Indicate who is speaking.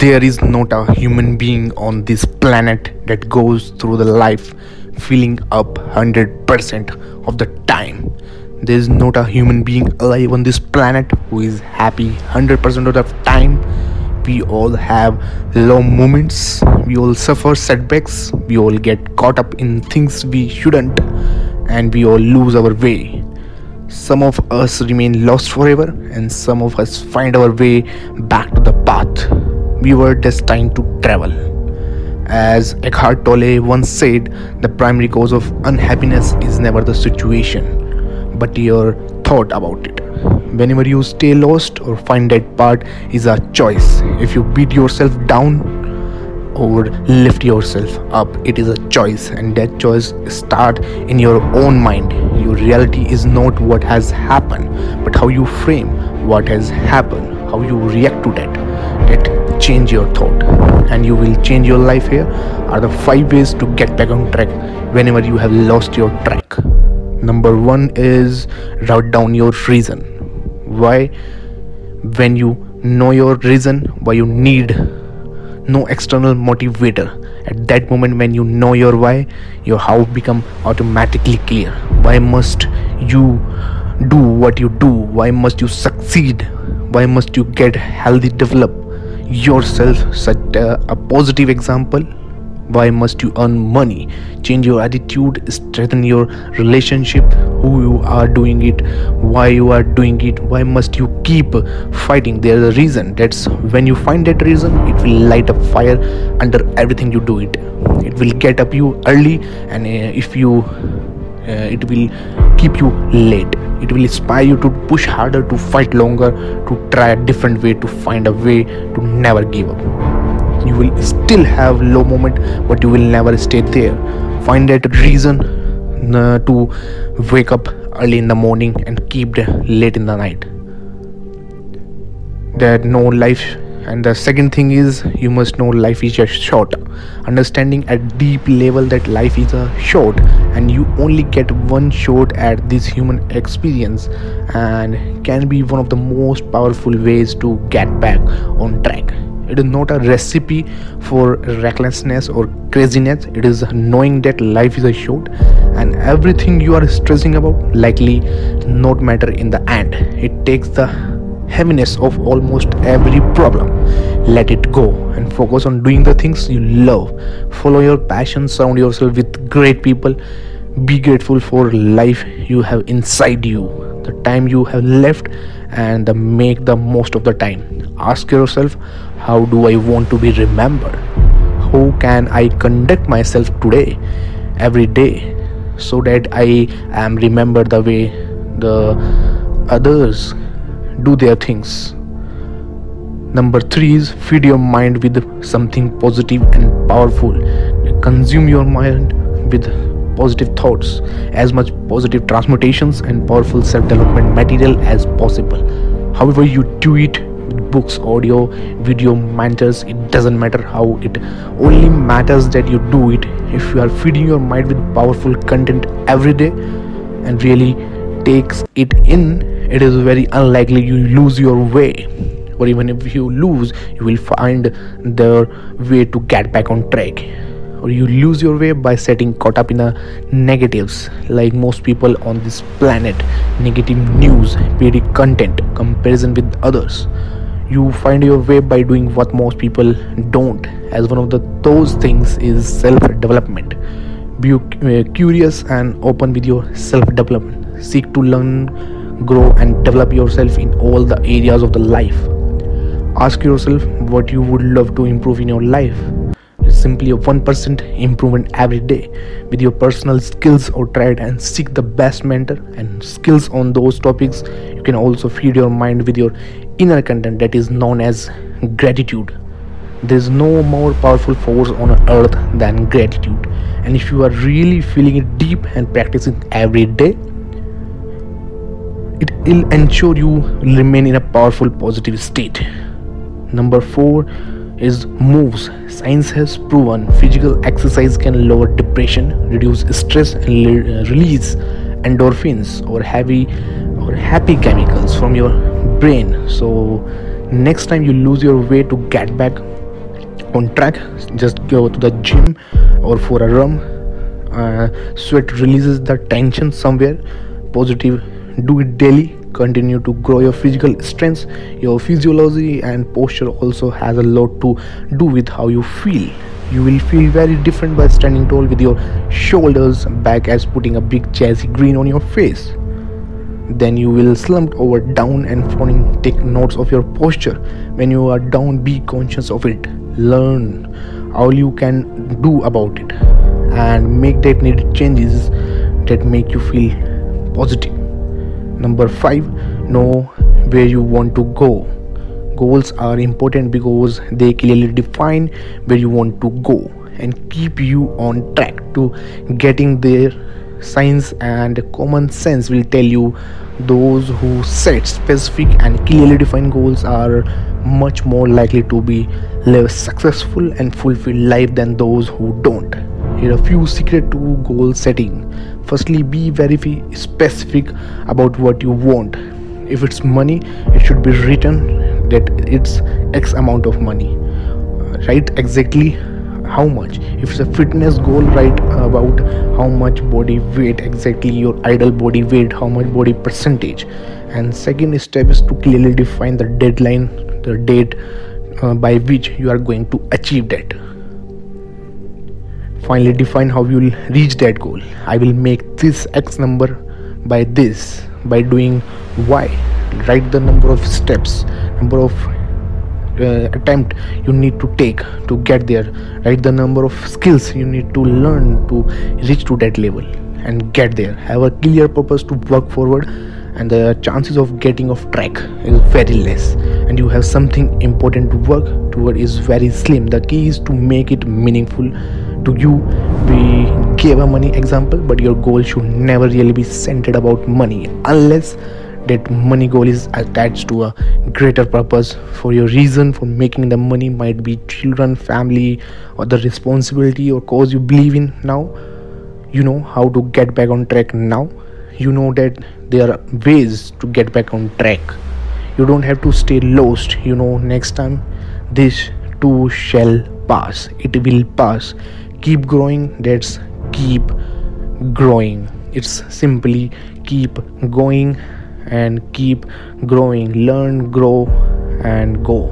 Speaker 1: There is not a human being on this planet that goes through the life feeling up 100% of the time. There is not a human being alive on this planet who is happy 100% of the time. We all have low moments, we all suffer setbacks, we all get caught up in things we shouldn't, and we all lose our way. Some of us remain lost forever, and some of us find our way back to the path we were destined to travel. As Eckhart Tolle once said, the primary cause of unhappiness is never the situation, but your thought about it. Whenever you stay lost or find that part is a choice. If you beat yourself down or lift yourself up, it is a choice, and that choice start in your own mind. Your reality is not what has happened, but how you frame what has happened, how you react to that. That change your thought. And you will change your life here. Are the five ways to get back on track whenever you have lost your track. Number one is write down your reason. Why? When you know your reason why you need no external motivator. At that moment when you know your why your how become automatically clear. Why must you do what you do? Why must you succeed? Why must you get healthy develop yourself set a, a positive example? Why must you earn money? Change your attitude strengthen your relationship who you are doing it why you are doing it why must you keep fighting? There's a reason. That's when you find that reason it will light up fire under everything you do it. It will get up you early and uh, if you uh, it will keep you late. It will inspire you to push harder to fight longer to try a different way to find a way to never give up. You will still have low moment but you will never stay there. Find that reason uh, to wake up early in the morning and keep late in the night. That no life and the second thing is you must know life is just short. Understanding at deep level that life is a short and you only get one shot at this human experience and can be one of the most powerful ways to get back on track. It is not a recipe for recklessness or craziness. It is knowing that life is a short and everything you are stressing about likely not matter in the end. It takes the heaviness of almost every problem. Let it go and focus on doing the things you love. Follow your passion, surround yourself with great people. Be grateful for life you have inside you, the time you have left, and the make the most of the time. Ask yourself, how do I want to be remembered? How can I conduct myself today, every day, so that I am remembered the way the others do their things. Number three is feed your mind with something positive and powerful. Consume your mind with positive thoughts, as much positive transmutations and powerful self development material as possible. However, you do it with books, audio, video, mentors, it doesn't matter how it only matters that you do it. If you are feeding your mind with powerful content every day and really takes it in it is very unlikely you lose your way or even if you lose you will find the way to get back on track. Or you lose your way by setting caught up in the negatives like most people on this planet. Negative news petty content comparison with others. You find your way by doing what most people don't as one of the those things is self development be uh, curious and open with your self development seek to learn grow and develop yourself in all the areas of the life ask yourself what you would love to improve in your life. It's simply a 1% improvement every day. With your personal skills or trait and seek the best mentor and skills on those topics you can also feed your mind with your inner content that is known as gratitude. There's no more powerful force on earth than gratitude. And if you are really feeling it deep and practicing every day it will ensure you remain in a powerful positive state number 4 is moves. Science has proven physical exercise can lower depression reduce stress and le- release endorphins or heavy or happy chemicals from your brain. So next time you lose your way to get back on track just go to the gym or for a run. Uh, sweat releases the tension somewhere. Positive do it daily continue to grow your physical strength your physiology and posture also has a lot to do with how you feel. You will feel very different by standing tall with your shoulders back as putting a big jazzy grin on your face. Then you will slump over down and frowning take notes of your posture. When you are down be conscious of it. Learn all you can do about it. And make that needed changes that make you feel positive number 5 know where you want to go. Goals are important because they clearly define where you want to go and keep you on track. To getting there science and common sense will tell you those who set specific and clearly defined goals are much more likely to be live successful and fulfilled life than those who don't here are a few secret to goal setting. Firstly be very specific about what you want. If it's money it should be written that it's x amount of money. Right exactly how much. If it's a fitness goal write about how much body weight exactly your ideal body weight how much body percentage. And second step is to clearly define the deadline the date uh, by which you are going to achieve that finally define how you will reach that goal. I will make this x number by this by doing y. Write the number of steps number of uh, attempt you need to take to get there. Right the number of skills you need to learn to reach to that level and get there. Have a clear purpose to work forward and the chances of getting off track is very less. And you have something important to work toward is very slim. The key is to make it meaningful to you. We gave a money example but your goal should never really be centered about money unless that money goal is attached to a greater purpose. For your reason for making the money might be children family or the responsibility or cause you believe in now. You know how to get back on track now. You know that there are ways to get back on track. You don't have to stay lost. You know next time this too shall pass. It will pass keep growing that's keep growing. It's simply keep going and keep growing. Learn grow and go